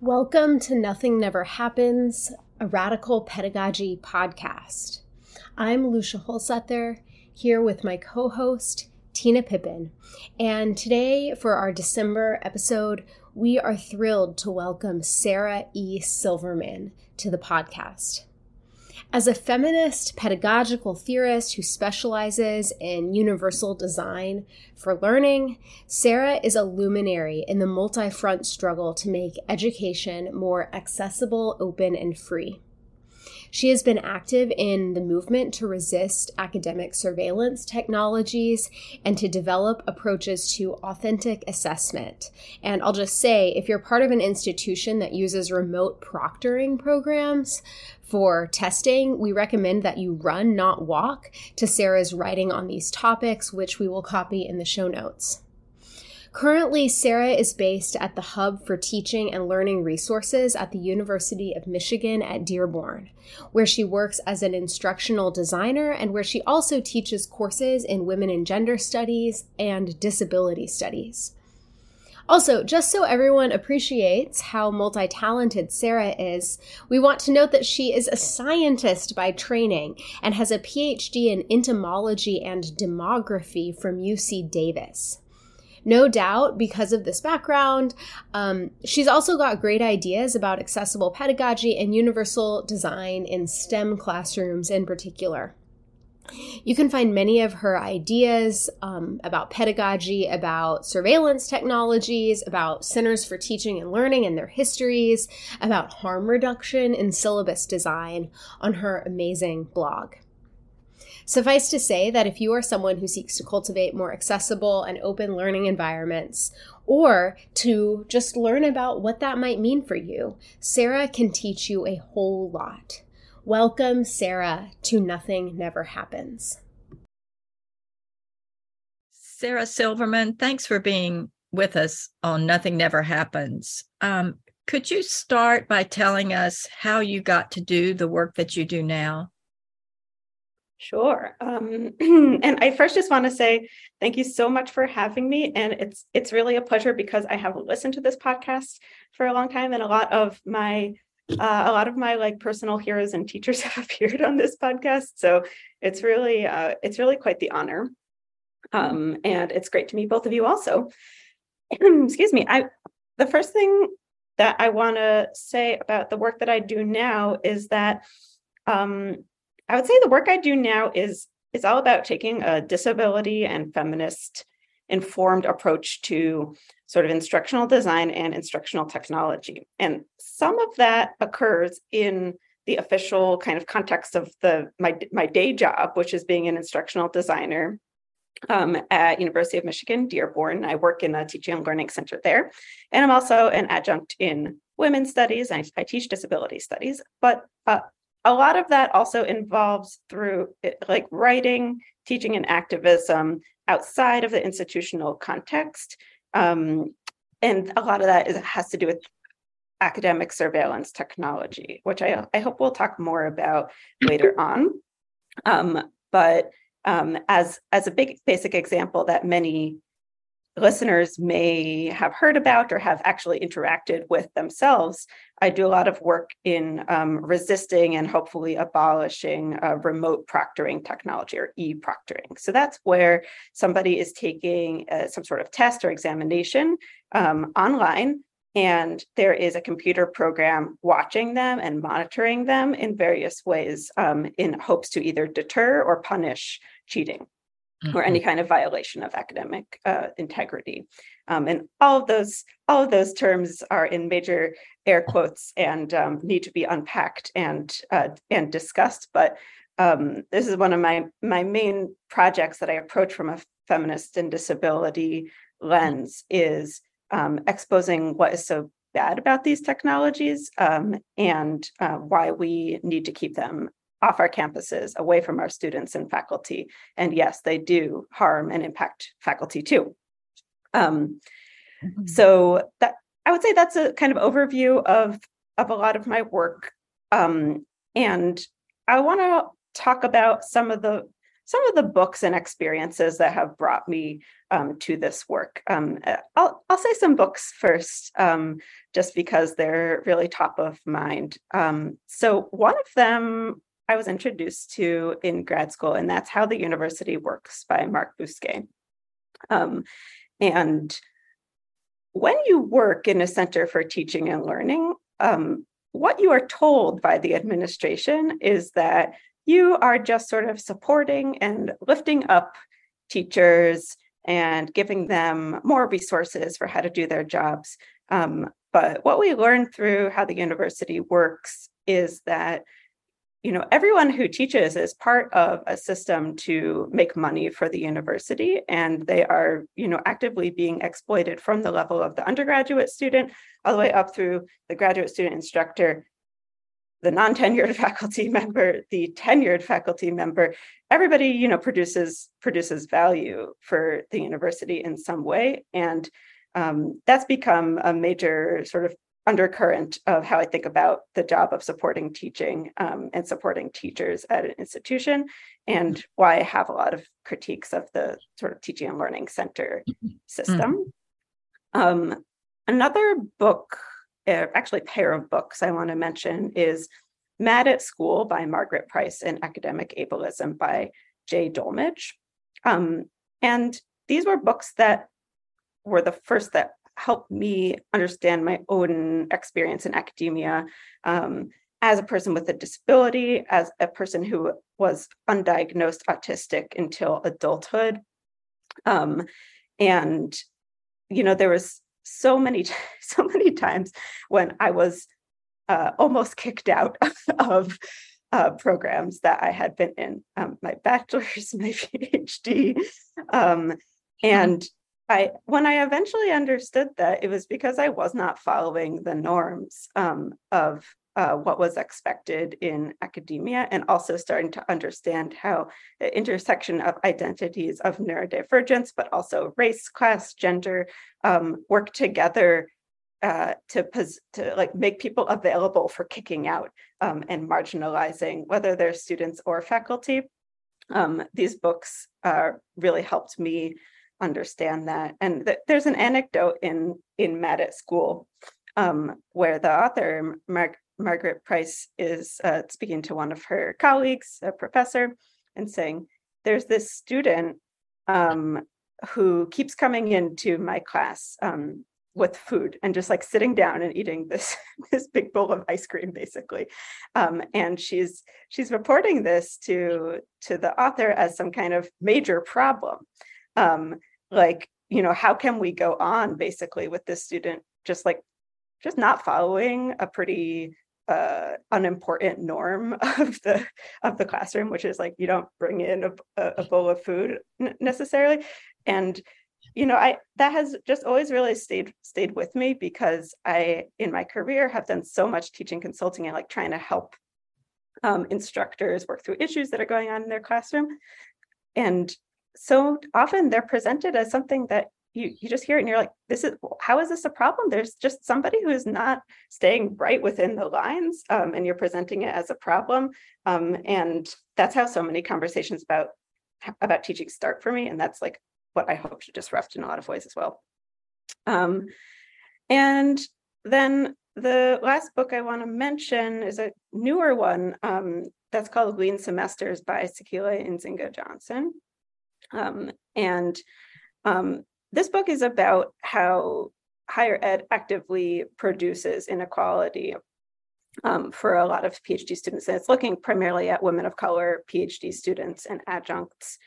Welcome to Nothing Never Happens, a radical pedagogy podcast. I'm Lucia Hulsether, here with my co host, Tina Pippin. And today, for our December episode, we are thrilled to welcome Sarah E. Silverman to the podcast. As a feminist pedagogical theorist who specializes in universal design for learning, Sarah is a luminary in the multi front struggle to make education more accessible, open, and free. She has been active in the movement to resist academic surveillance technologies and to develop approaches to authentic assessment. And I'll just say if you're part of an institution that uses remote proctoring programs, for testing, we recommend that you run, not walk, to Sarah's writing on these topics, which we will copy in the show notes. Currently, Sarah is based at the Hub for Teaching and Learning Resources at the University of Michigan at Dearborn, where she works as an instructional designer and where she also teaches courses in women and gender studies and disability studies. Also, just so everyone appreciates how multi talented Sarah is, we want to note that she is a scientist by training and has a PhD in entomology and demography from UC Davis no doubt because of this background. Um, she's also got great ideas about accessible pedagogy and universal design in STEM classrooms in particular. You can find many of her ideas um, about pedagogy, about surveillance technologies, about centers for teaching and learning and their histories, about harm reduction and syllabus design on her amazing blog. Suffice to say that if you are someone who seeks to cultivate more accessible and open learning environments, or to just learn about what that might mean for you, Sarah can teach you a whole lot. Welcome, Sarah, to Nothing Never Happens. Sarah Silverman, thanks for being with us on Nothing Never Happens. Um, could you start by telling us how you got to do the work that you do now? Sure. Um, and I first just want to say thank you so much for having me. And it's it's really a pleasure because I have listened to this podcast for a long time, and a lot of my uh, a lot of my like personal heroes and teachers have appeared on this podcast. So it's really uh, it's really quite the honor. Um, and it's great to meet both of you also. Excuse me. I the first thing that I want to say about the work that I do now is that um, I would say the work I do now is is all about taking a disability and feminist informed approach to sort of instructional design and instructional technology. And some of that occurs in the official kind of context of the my my day job, which is being an instructional designer um, at University of Michigan, Dearborn. I work in a teaching and learning center there, and I'm also an adjunct in women's studies. I, I teach disability studies, but uh, a lot of that also involves through like writing, teaching, and activism outside of the institutional context. Um, and a lot of that is, has to do with academic surveillance technology, which I, I hope we'll talk more about later on. Um, but um, as as a big basic example that many listeners may have heard about or have actually interacted with themselves, I do a lot of work in um, resisting and hopefully abolishing uh, remote proctoring technology or e proctoring. So that's where somebody is taking uh, some sort of test or examination um, online. And there is a computer program watching them and monitoring them in various ways um, in hopes to either deter or punish cheating mm-hmm. or any kind of violation of academic uh, integrity. Um, and all of those all of those terms are in major air quotes and um, need to be unpacked and uh, and discussed. But um, this is one of my my main projects that I approach from a feminist and disability lens is um, exposing what is so bad about these technologies um, and uh, why we need to keep them off our campuses, away from our students and faculty. And yes, they do harm and impact faculty too. Um, mm-hmm. So that I would say that's a kind of overview of of a lot of my work. Um, and I want to talk about some of the some of the books and experiences that have brought me um, to this work. Um, uh, I'll, I'll say some books first, um, just because they're really top of mind. Um, so, one of them I was introduced to in grad school, and that's How the University Works by Marc Bousquet. Um, and when you work in a center for teaching and learning, um, what you are told by the administration is that you are just sort of supporting and lifting up teachers and giving them more resources for how to do their jobs. Um, but what we learned through how the university works is that you know everyone who teaches is part of a system to make money for the university and they are you know actively being exploited from the level of the undergraduate student all the way up through the graduate student instructor the non-tenured faculty member the tenured faculty member. Everybody you know produces produces value for the university in some way and um, that's become a major sort of undercurrent of how I think about the job of supporting teaching um, and supporting teachers at an institution, and why I have a lot of critiques of the sort of teaching and learning center system. Mm-hmm. Um, another book, uh, actually, pair of books I want to mention is Mad at School by Margaret Price and Academic Ableism by Jay Dolmage. Um, and these were books that were the first that helped me understand my own experience in academia um, as a person with a disability, as a person who was undiagnosed autistic until adulthood. Um, and, you know, there was so many, so many times when I was uh, almost kicked out of uh, programs that I had been in, um, my bachelor's, my PhD. Um, and I when I eventually understood that it was because I was not following the norms um, of uh, what was expected in academia, and also starting to understand how the intersection of identities of neurodivergence, but also race, class, gender, um, work together uh, to to like make people available for kicking out um, and marginalizing, whether they're students or faculty. Um, these books uh, really helped me understand that. And th- there's an anecdote in in Mad at School um, where the author Mar- Margaret Price is uh, speaking to one of her colleagues, a professor, and saying, "There's this student um, who keeps coming into my class." Um, with food and just like sitting down and eating this this big bowl of ice cream basically um, and she's she's reporting this to to the author as some kind of major problem um, like you know how can we go on basically with this student just like just not following a pretty uh, unimportant norm of the of the classroom, which is like you don't bring in a, a bowl of food necessarily, and you know I that has just always really stayed stayed with me because I in my career have done so much teaching consulting and like trying to help um, instructors work through issues that are going on in their classroom, and so often they're presented as something that you you just hear it and you're like this is how is this a problem? There's just somebody who is not staying right within the lines um, and you're presenting it as a problem. Um, and that's how so many conversations about about teaching start for me and that's like what i hope to disrupt in a lot of ways as well. Um, and then the last book i want to mention is a newer one um, that's called Lean Semesters by Sekile Nzinga Johnson um, and um, this book is about how higher ed actively produces inequality um, for a lot of PhD students. And it's looking primarily at women of color PhD students and adjuncts.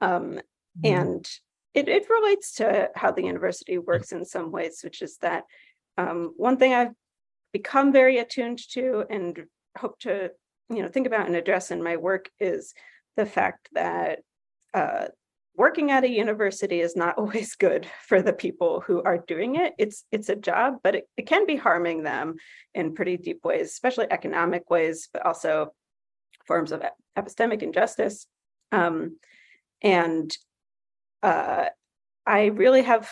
Um, mm-hmm. And it, it relates to how the university works in some ways, which is that um, one thing I've become very attuned to and hope to you know think about and address in my work is the fact that uh, working at a university is not always good for the people who are doing it it's it's a job but it, it can be harming them in pretty deep ways especially economic ways but also forms of epistemic injustice um, and uh, i really have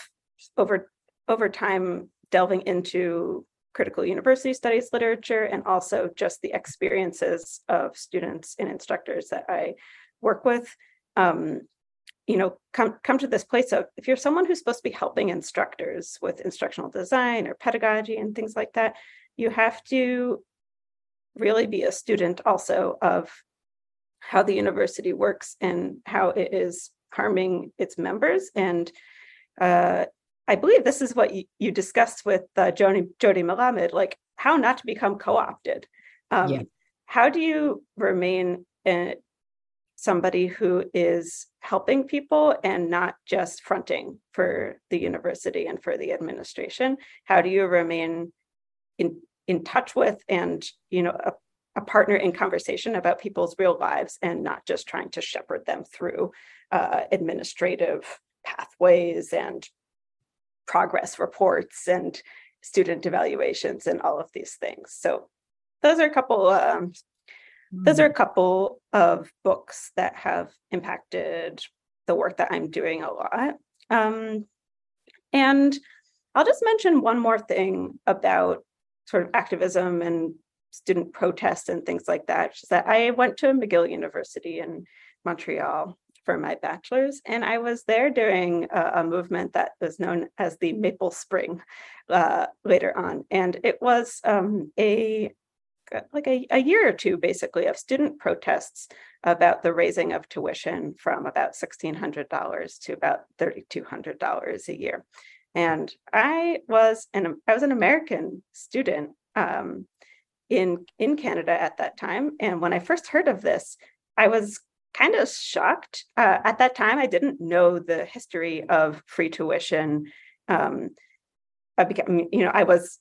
over over time delving into critical university studies literature and also just the experiences of students and instructors that I work with. Um, you know, come come to this place of if you're someone who's supposed to be helping instructors with instructional design or pedagogy and things like that, you have to really be a student also of how the university works and how it is harming its members. And uh, I believe this is what you, you discussed with uh, Jodi, Jodi Melamed, like how not to become co-opted. Um, yeah. How do you remain a, somebody who is helping people and not just fronting for the university and for the administration? How do you remain in in touch with and you know a, a partner in conversation about people's real lives and not just trying to shepherd them through uh, administrative pathways and progress reports and student evaluations and all of these things. So those are a couple um, those are a couple of books that have impacted the work that I'm doing a lot. Um, and I'll just mention one more thing about sort of activism and student protests and things like that. Is that I went to McGill University in Montreal for my bachelor's, and I was there during a, a movement that was known as the Maple Spring uh, later on, and it was um, a like a, a year or two basically of student protests about the raising of tuition from about $1600 to about $3200 a year and i was an i was an american student um, in in canada at that time and when i first heard of this i was kind of shocked. Uh, at that time, I didn't know the history of free tuition. Um, I became, you know, I was,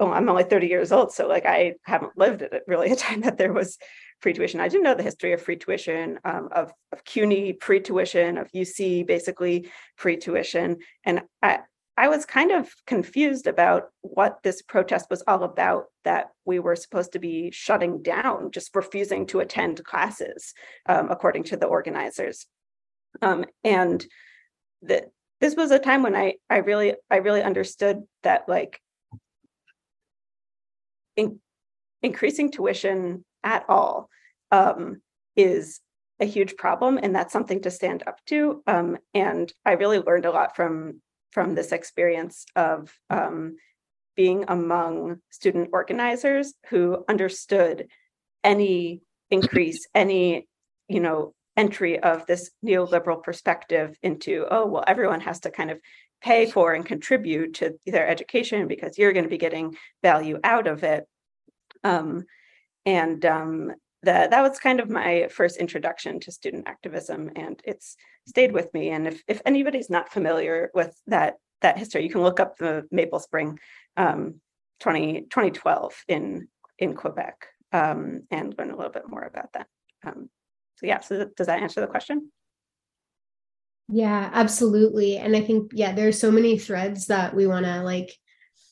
oh, I'm only 30 years old, so like I haven't lived at really a time that there was free tuition. I didn't know the history of free tuition, um, of of CUNY free tuition, of UC basically free tuition, and I, I was kind of confused about what this protest was all about, that we were supposed to be shutting down, just refusing to attend classes, um, according to the organizers. Um, and that this was a time when I, I really, I really understood that like in, increasing tuition at all um, is a huge problem and that's something to stand up to um, and i really learned a lot from from this experience of um, being among student organizers who understood any increase, any, you know, entry of this neoliberal perspective into, oh, well, everyone has to kind of pay for and contribute to their education because you're going to be getting value out of it. Um, and um, that that was kind of my first introduction to student activism and it's stayed with me. And if, if anybody's not familiar with that that history you can look up the maple spring um, 20, 2012 in in quebec um, and learn a little bit more about that. Um, so yeah so does that answer the question yeah absolutely and i think yeah there's so many threads that we want to like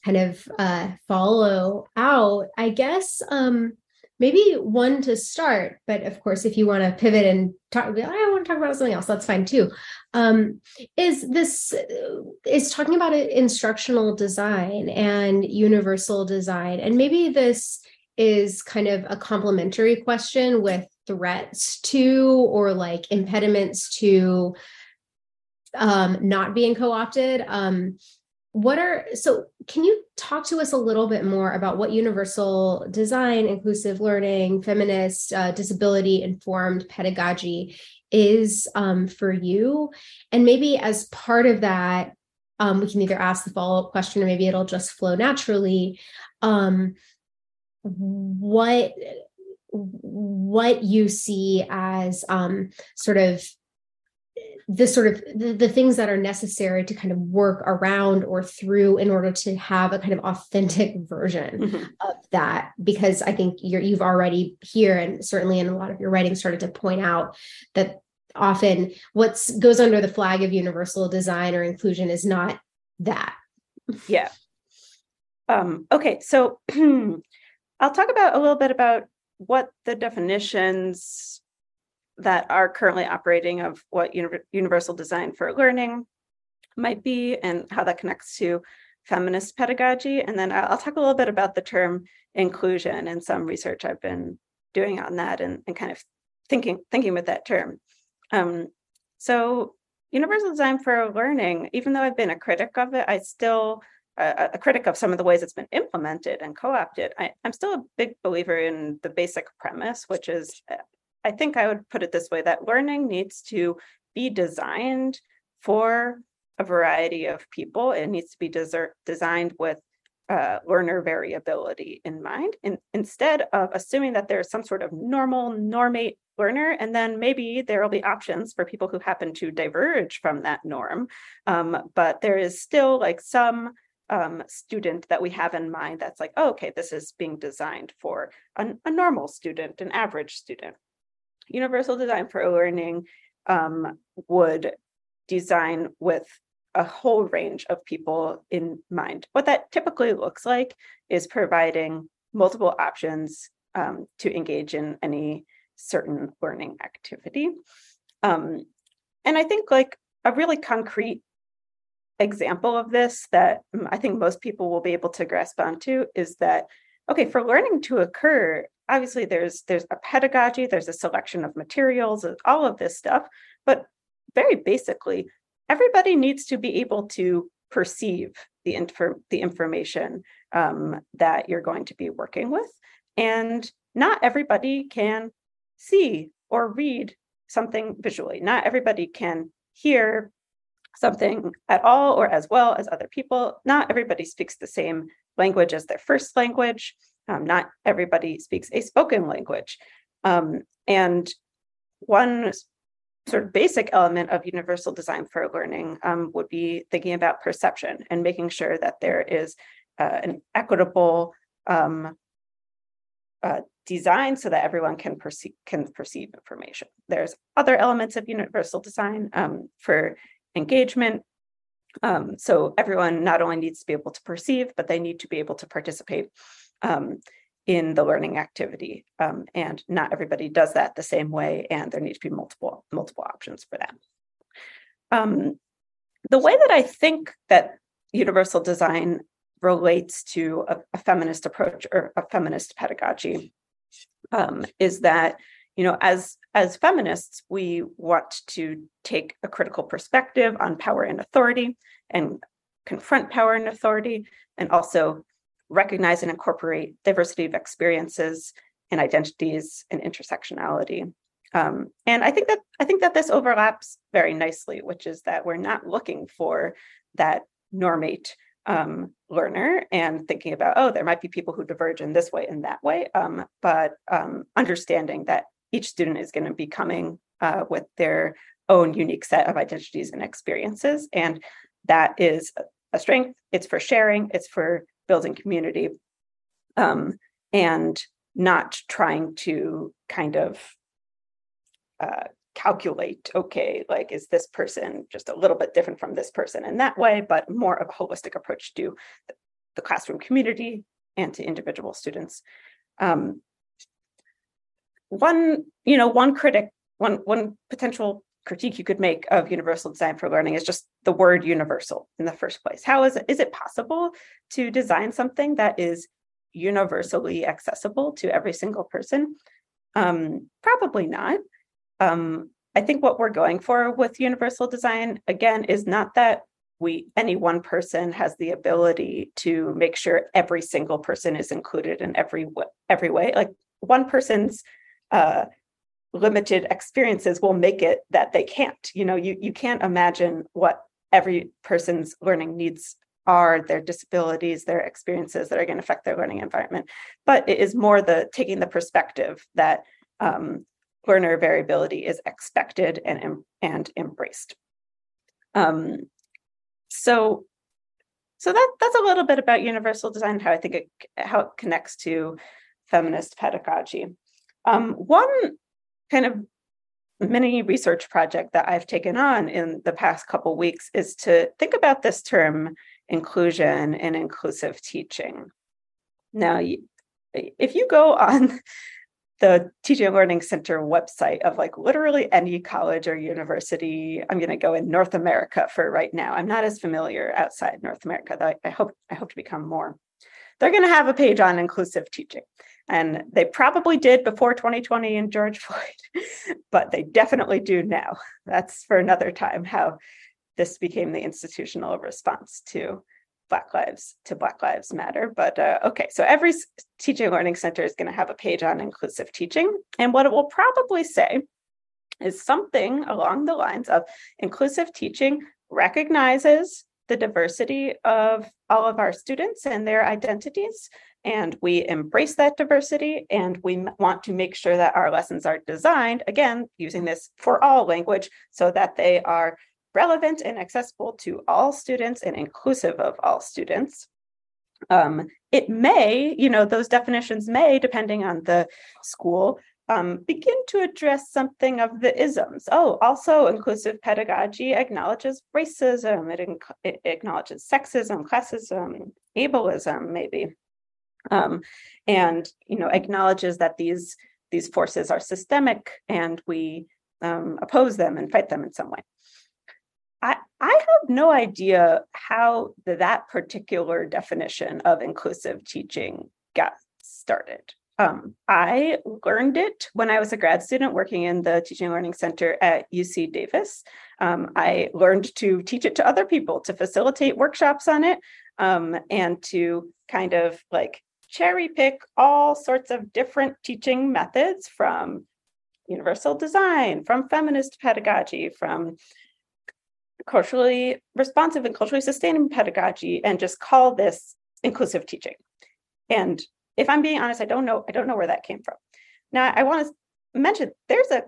kind of uh follow out i guess um maybe one to start but of course if you want to pivot and talk i want to talk about something else that's fine too um, is this is talking about instructional design and universal design and maybe this is kind of a complementary question with threats to or like impediments to um, not being co-opted. Um, what are so can you talk to us a little bit more about what universal design inclusive learning feminist uh, disability informed pedagogy is um, for you? And maybe as part of that um, we can either ask the follow-up question or maybe it'll just flow naturally. Um, what what you see as um, sort of the sort of the, the, things that are necessary to kind of work around or through in order to have a kind of authentic version mm-hmm. of that. Because i think you're you've already here and certainly in a lot of your writing started to point out that often what goes under the flag of universal design or inclusion is not that. Yeah. Um, okay so i'll talk about a little bit about what the definitions that are currently operating of what universal design for learning might be and how that connects to feminist pedagogy, and then I'll, talk a little bit about the term inclusion and some research I've been doing on that and, and kind of thinking thinking with that term. Um, so universal design for learning, even though I've been a critic of it, I still a, a critic of some of the ways it's been implemented and co-opted. I, I'm still a big believer in the basic premise, which is I think I would put it this way that learning needs to be designed for a variety of people. It needs to be desert, designed with uh, learner variability in mind, in, instead of assuming that there's some sort of normal, normate learner, and then maybe there will be options for people who happen to diverge from that norm. Um, but there is still like some um, student that we have in mind that's like, oh, okay, this is being designed for a, a normal student, an average student. Universal design for learning um, would design with a whole range of people in mind. What that typically looks like is providing multiple options um, to engage in any certain learning activity. Um, and I think like a really concrete example of this that I think most people will be able to grasp onto is that okay, for learning to occur, obviously there's there's a pedagogy, there's a selection of materials, all of this stuff, but very basically, everybody needs to be able to perceive the, infor- the information um, that you're going to be working with. And not everybody can see or read something visually. Not everybody can hear something at all or as well as other people. Not everybody speaks the same language as their first language. Um, not everybody speaks a spoken language. Um, and one sort of basic element of universal design for learning um, would be thinking about perception and making sure that there is uh, an equitable um, uh, design so that everyone can perceive can perceive information. There's other elements of universal design um, for engagement. Um, so everyone not only needs to be able to perceive, but they need to be able to participate um, in the learning activity. Um, and not everybody does that the same way, and there need to be multiple multiple options for that. Um, the way that I think that universal design relates to a, a feminist approach or a feminist pedagogy um, is that you know as as feminists we want to take a critical perspective on power and authority and confront power and authority and also recognize and incorporate diversity of experiences and identities and intersectionality. Um, and I think that I think that this overlaps very nicely, which is that we're not looking for that normate um, learner and thinking about oh there might be people who diverge in this way and that way, um, but um, understanding that each student is going to be coming uh, with their own unique set of identities and experiences, and that is a strength. It's for sharing. It's for building community um, and not trying to kind of uh, calculate okay like is this person just a little bit different from this person in that way but more of a holistic approach to the classroom community and to individual students um, one you know one critic one one potential critique you could make of universal design for learning is just the word universal in the first place. How is it, is it possible to design something that is universally accessible to every single person? Um, probably not. Um, I think what we're going for with universal design, again, is not that we any one person has the ability to make sure every single person is included in every every way. Like one person's uh, limited experiences will make it that they can't. You know you you can't imagine what every person's learning needs are their disabilities their experiences that are going to affect their learning environment. But it is more the taking the perspective that um, learner variability is expected and and embraced. Um, so so that that's a little bit about universal design how i think it how it connects to feminist pedagogy um, one kind of mini research project that I've taken on in the past couple weeks is to think about this term inclusion and inclusive teaching. Now, if you go on the teaching and learning center website of like literally any college or university i'm going to go in north america for right now. I'm not as familiar outside north america though i hope i hope to become more. They're going to have a page on inclusive teaching and they probably did before 2020 and george floyd but they definitely do now that's for another time how this became the institutional response to Black Lives to Black Lives Matter. But uh, okay, so every teaching learning center is going to have a page on inclusive teaching. And what it will probably say is something along the lines of inclusive teaching recognizes the diversity of all of our students and their identities. And we embrace that diversity, and we want to make sure that our lessons are designed, again, using this for all language, so that they are relevant and accessible to all students and inclusive of all students. Um, it may, you know, those definitions may, depending on the school, um, begin to address something of the isms. Oh, also inclusive pedagogy acknowledges racism, it, inc- it acknowledges sexism, classism, ableism, maybe, um, and you know acknowledges that these these forces are systemic and we um, oppose them and fight them in some way. I, I have no idea how the, that particular definition of inclusive teaching got started. Um, I learned it when I was a grad student working in the Teaching Learning Center at UC Davis. Um, I learned to teach it to other people, to facilitate workshops on it, um, and to kind of like cherry pick all sorts of different teaching methods from universal design, from feminist pedagogy, from culturally responsive and culturally sustaining pedagogy and just call this inclusive teaching. And if I'm being honest, I don't know, I don't know where that came from. Now I want to mention there's a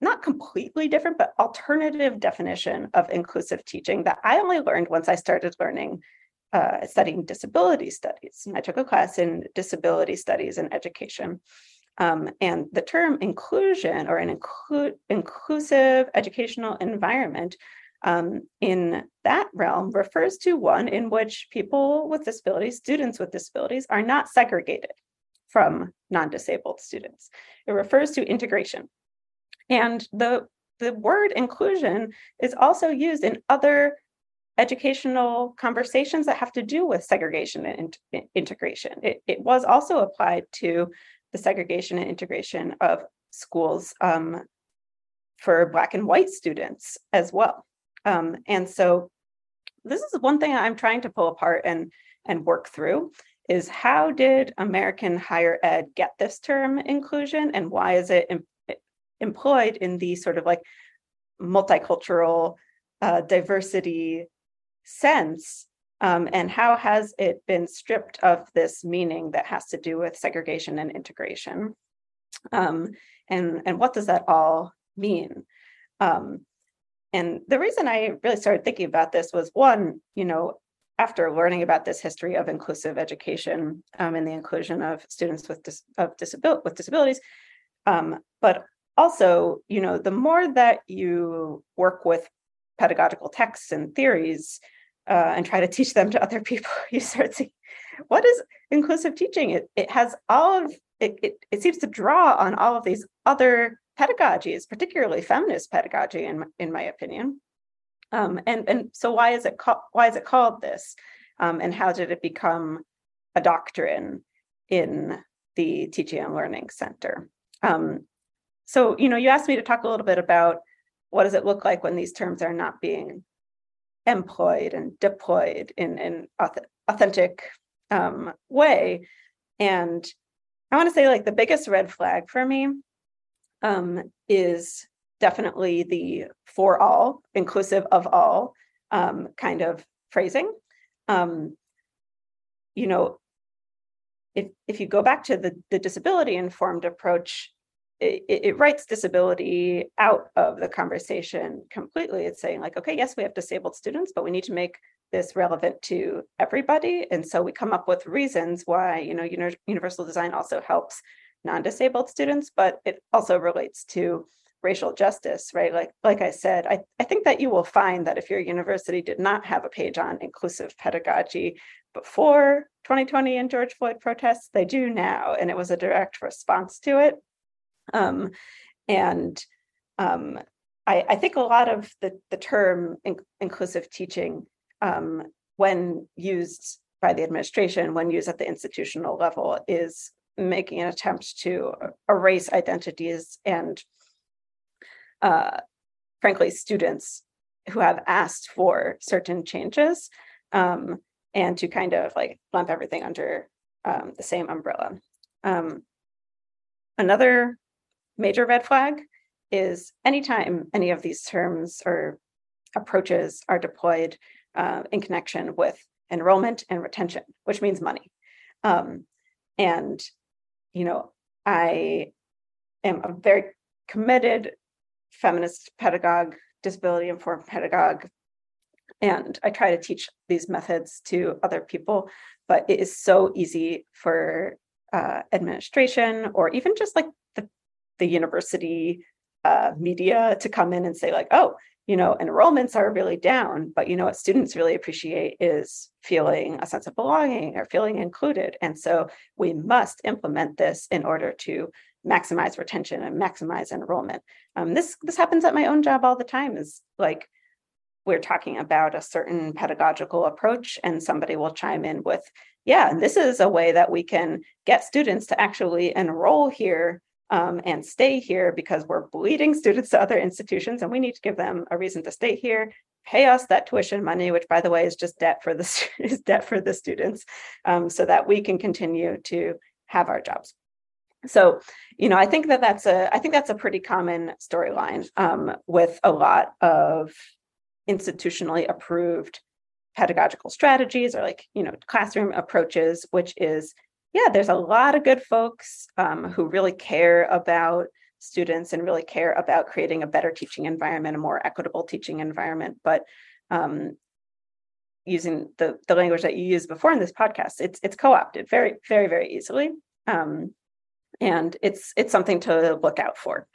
not completely different, but alternative definition of inclusive teaching that I only learned once I started learning uh, studying disability studies. I took a class in disability studies and education. Um, and the term inclusion or an inclu- inclusive educational environment um, in that realm refers to one in which people with disabilities, students with disabilities, are not segregated from non disabled students. It refers to integration. And the, the word inclusion is also used in other educational conversations that have to do with segregation and in- integration. It, it, was also applied to the segregation and integration of schools um, for Black and white students as well. Um, and so this is one thing I'm trying to pull apart and and work through is how did American higher ed get this term inclusion and why is it em- employed in the sort of like multicultural uh, diversity sense um, and how has it been stripped of this meaning that has to do with segregation and integration? Um, and and what does that all mean? Um, and the reason I really started thinking about this was one, you know, after learning about this history of inclusive education um, and the inclusion of students with dis- of disabil- with disabilities, um, but also, you know, the more that you work with pedagogical texts and theories uh, and try to teach them to other people, you start seeing what is inclusive teaching. It it has all of it, it, it seems to draw on all of these other pedagogies, particularly feminist pedagogy, in in my opinion. Um, and and so why is it called why is it called this? Um, and how did it become a doctrine in the Teaching and Learning Center? Um, so you know, you asked me to talk a little bit about what does it look like when these terms are not being employed and deployed in an authentic um, way. And I want to say, like, the biggest red flag for me um, is definitely the for all, inclusive of all um, kind of phrasing. Um, you know, if if you go back to the the disability informed approach, it, it, writes disability out of the conversation completely. It's saying like, okay, yes, we have disabled students, but we need to make this relevant to everybody, and so we come up with reasons why you know universal design also helps non-disabled students, but it also relates to racial justice, right? Like, like I said, I, I think that you will find that if your university did not have a page on inclusive pedagogy before 2020 and George Floyd protests, they do now. And it was a direct response to it. Um, and um, I, I, think a lot of the, the term in, inclusive teaching, um, when used by the administration, when used at the institutional level, is making an attempt to erase identities and, uh, frankly, students who have asked for certain changes um, and to kind of like lump everything under um, the same umbrella. Um, another major red flag is anytime any of these terms or approaches are deployed uh, in connection with enrollment and retention, which means money. Um, and, you know, I am a very committed feminist pedagogue, disability informed pedagogue, and I try to teach these methods to other people, but it is so easy for uh, administration or even just like the, the university uh, media to come in and say like, oh, you know, enrollments are really down, but you know what students really appreciate is feeling a sense of belonging or feeling included. And so we must implement this in order to maximize retention and maximize enrollment. Um, this this happens at my own job all the time. Is like we're talking about a certain pedagogical approach, and somebody will chime in with, "Yeah, this is a way that we can get students to actually enroll here um, and stay here because we're bleeding students to other institutions and we need to give them a reason to stay here pay us that tuition money which by the way is just debt for the is debt for the students um, so that we can continue to have our jobs. So you know i think that that's a i think that's a pretty common storyline um, with a lot of institutionally approved pedagogical strategies or like you know classroom approaches which is yeah, there's a lot of good folks um, who really care about students and really care about creating a better teaching environment, a more equitable teaching environment. But um, using the the language that you used before in this podcast, it's it's co-opted very very very easily, um, and it's it's something to look out for.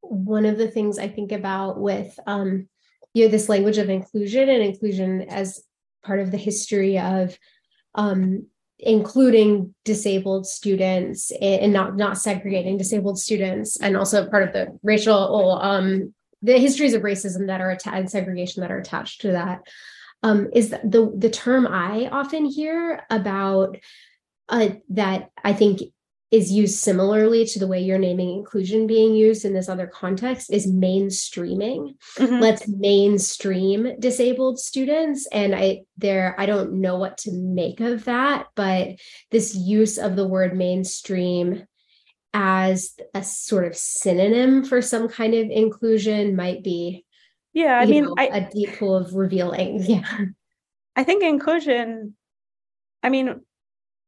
One of the things I think about with um, you know this language of inclusion and inclusion as part of the history of um, including disabled students and not not segregating disabled students and also part of the racial um, the histories of racism that are attached and segregation that are attached to that. Um, is the the term I often hear about uh, that I think is used similarly to the way you're naming inclusion being used in this other context is mainstreaming. Mm-hmm. let's mainstream disabled students and i there i don't know what to make of that but this use of the word mainstream as a sort of synonym for some kind of inclusion might be yeah i mean know, I, a deep pool of revealing. Yeah. I think inclusion i mean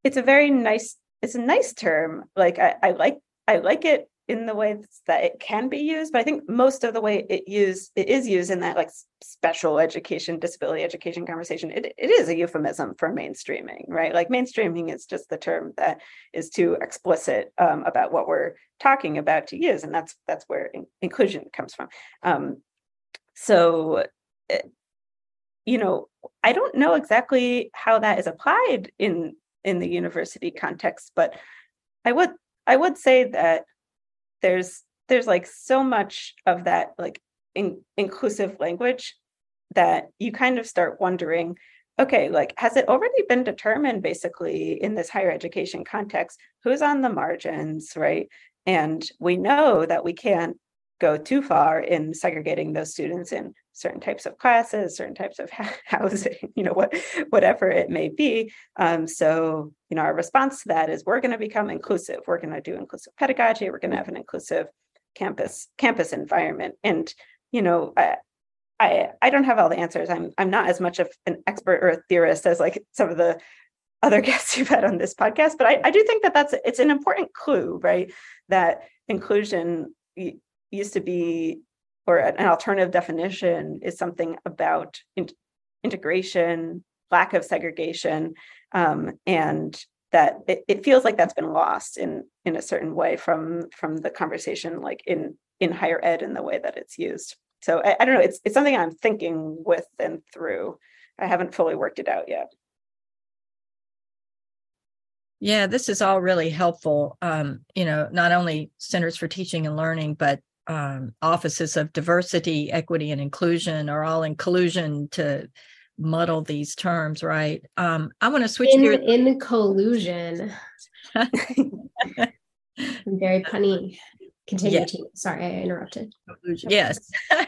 it's a very nice it's a nice term. Like I, I like I like it in the way that it can be used, but I think most of the way it use it is used in that like special education, disability education conversation. It it is a euphemism for mainstreaming, right? Like mainstreaming is just the term that is too explicit um, about what we're talking about to use, and that's that's where in, inclusion comes from. Um, so. Eh, you know, I don't know exactly how that is applied in in the university context but i would i would say that there's there's like so much of that like in, inclusive language that you kind of start wondering okay like has it already been determined basically in this higher education context who's on the margins right? And we know that we can't go too far in segregating those students in certain types of classes, certain types of housing, you know, what whatever it may be. Um, so, you know, our response to that is we're going to become inclusive. We're going to do inclusive pedagogy. We're going to have an inclusive campus campus environment. And, you know, I, I I don't have all the answers. I'm I'm not as much of an expert or a theorist as like some of the other guests you've had on this podcast, but I, I do think that that's it's an important clue, right? That inclusion used to be or an alternative definition is something about in- integration, lack of segregation, um, and that it, it, feels like that's been lost in in a certain way from from the conversation, like in in higher ed in the way that it's used. So I, I don't know. It's it's something I'm thinking with and through. I haven't fully worked it out yet. Yeah, this is all really helpful. Um, you know, not only Centers for Teaching and Learning, but um, offices of diversity, equity, and inclusion are all in collusion to muddle these terms, right? Um, I want to switch in, gears. In collusion. very punny. Continue. Yeah. Sorry, I interrupted. Yes.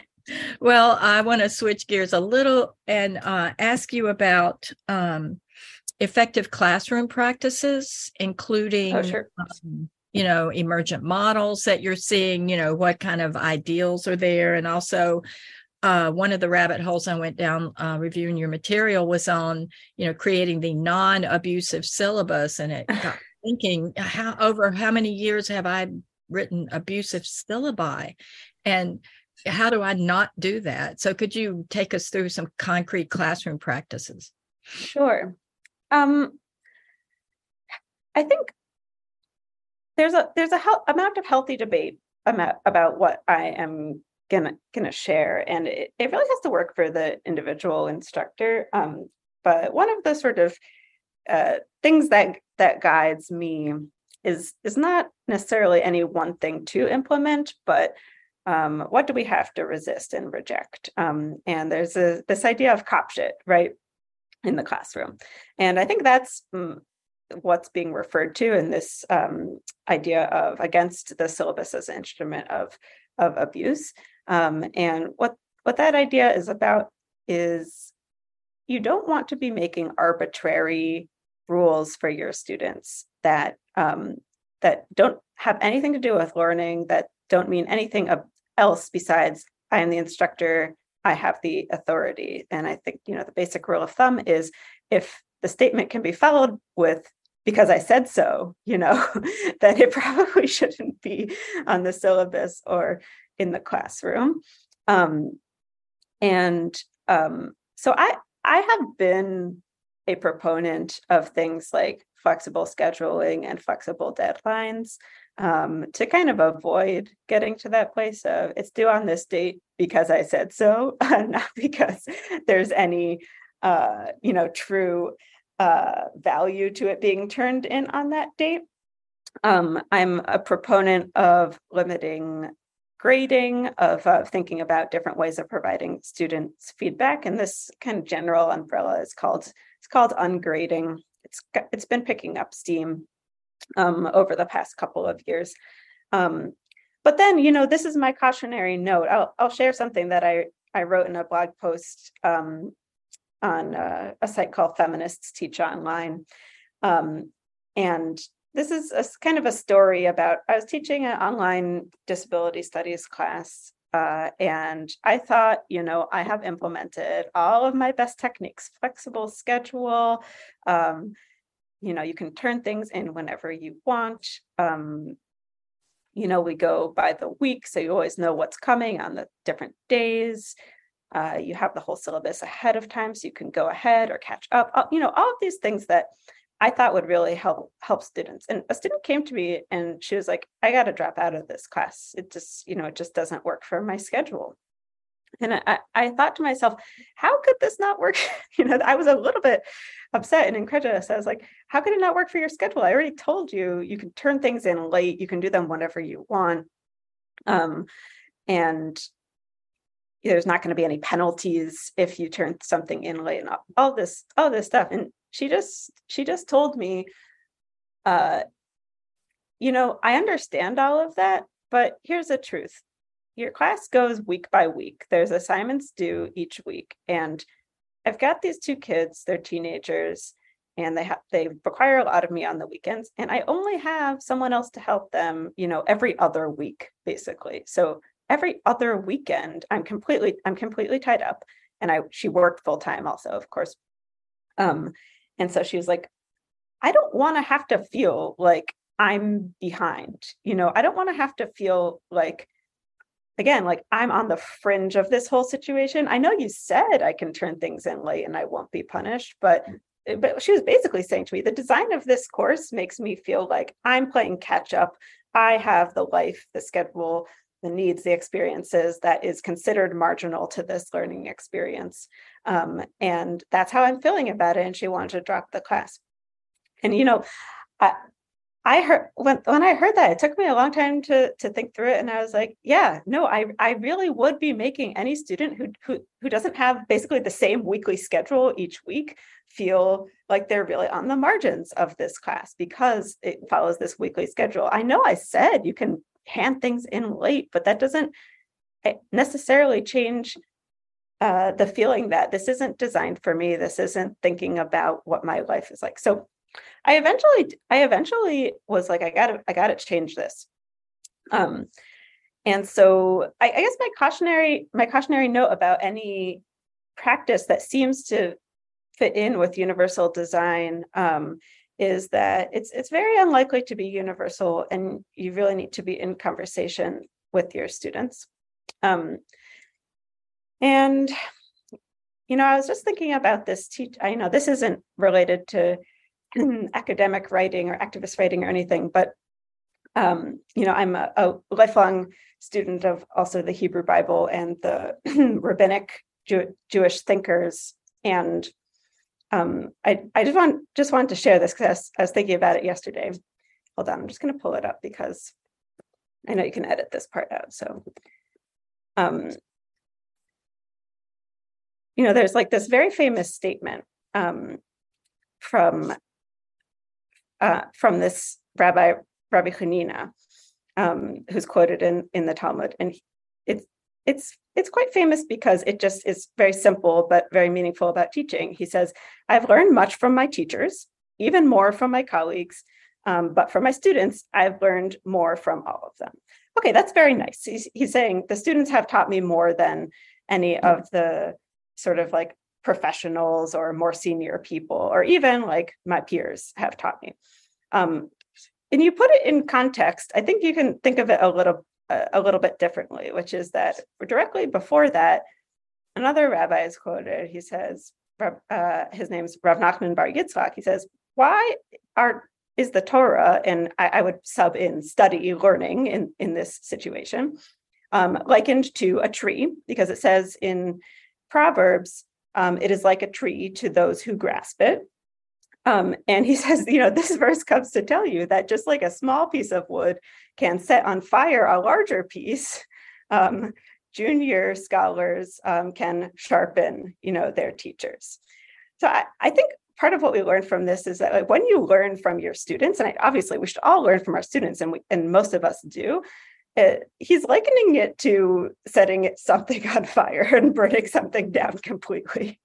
well, I want to switch gears a little and uh, ask you about um, effective classroom practices, including, oh, sure. um, you know, emergent models that you're seeing. You know, what kind of ideals are there, and also uh, one of the rabbit holes I went down uh, reviewing your material was on, you know, creating the non-abusive syllabus, and it got thinking how over how many years have I written abusive syllabi, and how do I not do that? So, could you take us through some concrete classroom practices? Sure. Um, I think there's a there's a he- amount of healthy debate about about what I am gonna gonna share and it, it really has to work for the individual instructor um, but one of the sort of uh, things that that guides me is is not necessarily any one thing to implement but um, what do we have to resist and reject? Um, and there's a, this idea of cop shit right in the classroom. And i think that's mm, what's being referred to in this um, idea of against the syllabus as an instrument of of abuse um, and what what that idea is about is you don't want to be making arbitrary rules for your students that um, that don't have anything to do with learning, that don't mean anything else besides I am the instructor, I have the authority. And I think you know the basic rule of thumb is if the statement can be followed with because I said so, you know, that it probably shouldn't be on the syllabus or in the classroom. Um, and um, so I I have been a proponent of things like flexible scheduling and flexible deadlines um, to kind of avoid getting to that place of it's due on this date because I said so, not because there's any uh, you know true uh, value to it being turned in on that date. Um, I'm a proponent of limiting grading, of uh, thinking about different ways of providing students feedback. And this kind of general umbrella is called it's called ungrading. It's it's been picking up steam um, over the past couple of years. Um, but then, you know, this is my cautionary note. I'll I'll share something that I I wrote in a blog post um, on uh, a site called Feminists Teach Online, um, and this is a kind of a story about I was teaching an online disability studies class. Uh, and I thought, you know, I have implemented all of my best techniques, flexible schedule. Um, you know, you can turn things in whenever you want. Um, you know, we go by the week, so you always know what's coming on the different days. Uh, you have the whole syllabus ahead of time, so you can go ahead or catch up. You know, all of these things that I thought would really help help students. And a student came to me and she was like, I got to drop out of this class. It just, you know, it just doesn't work for my schedule. And I, I thought to myself, how could this not work? you know, I was a little bit upset and incredulous. I was like, how could it not work for your schedule? I already told you you can turn things in late, you can do them whenever you want. Um, and there's not going to be any penalties if you turn something in late and all, all this all this stuff. And she just she just told me uh you know i understand all of that but here's the truth. Your class goes week by week. There's assignments due each week. And i've got these two kids. They're teenagers and they have they require a lot of me on the weekends. And i only have someone else to help them you know every other week basically. So every other weekend i'm completely i'm completely tied up and i she worked full time also of course um and so she was like, I don't want to have to feel like I'm behind. You know, I don't want to have to feel like, again, like I'm on the fringe of this whole situation. I know you said I can turn things in late and I won't be punished, but eh, but she was basically saying to me the design of this course makes me feel like i'm playing catch up i have the life the schedule the needs, the experiences that is considered marginal to this learning experience. Um, and that's how I'm feeling about it. And she wanted to drop the class. And, you know, I, I heard when when I heard that, it took me a long time to to think through it, and I was like, yeah, no, I I really would be making any student who who who doesn't have basically the same weekly schedule each week feel like they're really on the margins of this class because it follows this weekly schedule. I know I said you can hand things in late, but that doesn't eh, necessarily change uh, the feeling that this isn't designed for me. This isn't thinking about what my life is like. So I eventually, I eventually was like, I gotta, I gotta change this. Um, and so I, I guess my cautionary, my cautionary note about any practice that seems to fit in with universal design um, is that it's it's very unlikely to be universal, and you really need to be in conversation with your students. Um, and you know, I was just thinking about this. Teach, I know this isn't related to academic writing or activist writing or anything, but um, you know, I'm a, a, lifelong student of also the Hebrew Bible and the rabbinic Jew- Jewish thinkers, and um, I I just want just wanted to share this because I was thinking about it yesterday. Hold on, I'm just going to pull it up because I know you can edit this part out. So, um, you know, there's like this very famous statement um, from uh, from this rabbi Rabbi Hanina, um, who's quoted in in the Talmud, and it's it's it's quite famous because it just is very simple but very meaningful about teaching. He says, "I've learned much from my teachers, even more from my colleagues, um, but from my students, I've learned more from all of them." Okay, that's very nice. He's, he's saying the students have taught me more than any of the sort of like professionals or more senior people, or even like my peers have taught me. Um, and you put it in context, I think you can think of it a little a little bit differently, which is that directly before that, another rabbi is quoted. He says, uh, his name's Rav Nachman Bar Yitzchak. He says, "Why are is the Torah?" And I, I would sub in study, learning in in this situation, um, likened to a tree because it says in Proverbs, um, "It is like a tree to those who grasp it." Um, and he says, you know, this verse comes to tell you that just like a small piece of wood can set on fire a larger piece, um, junior scholars um, can sharpen, you know, their teachers. So I, I, think part of what we learn from this is that like, when you learn from your students, and I, obviously we should all learn from our students, and we, and most of us do, it, he's likening it to setting something on fire and burning something down completely.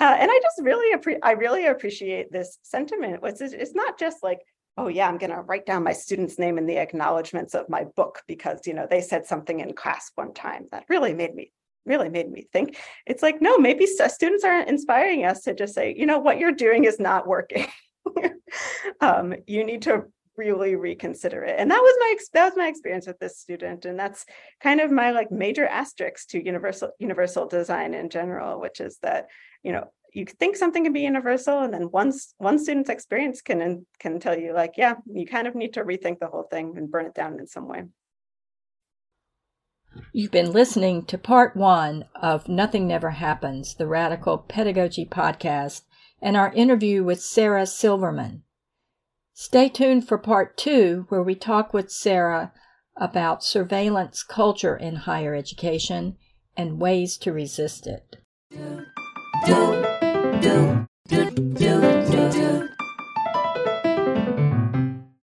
Uh, and I just really appre- I really appreciate this sentiment. It's, it's not just like, oh yeah, I'm going to write down my student's name in the acknowledgments of my book because you know they said something in class one time that really made me really made me think. It's like no, maybe st- students aren't inspiring us to just say, you know, what you're doing is not working. um, you need to really reconsider it and that was my that was my experience with this student and that's kind of my like major asterisk to universal universal design in general which is that you know you think something can be universal and then once one student's experience can can tell you like yeah you kind of need to rethink the whole thing and burn it down in some way You've been listening to part one of Nothing Never Happens, the Radical Pedagogy Podcast, and our interview with Sarah Silverman. Stay tuned for part two, where we talk with Sarah about surveillance culture in higher education and ways to resist it.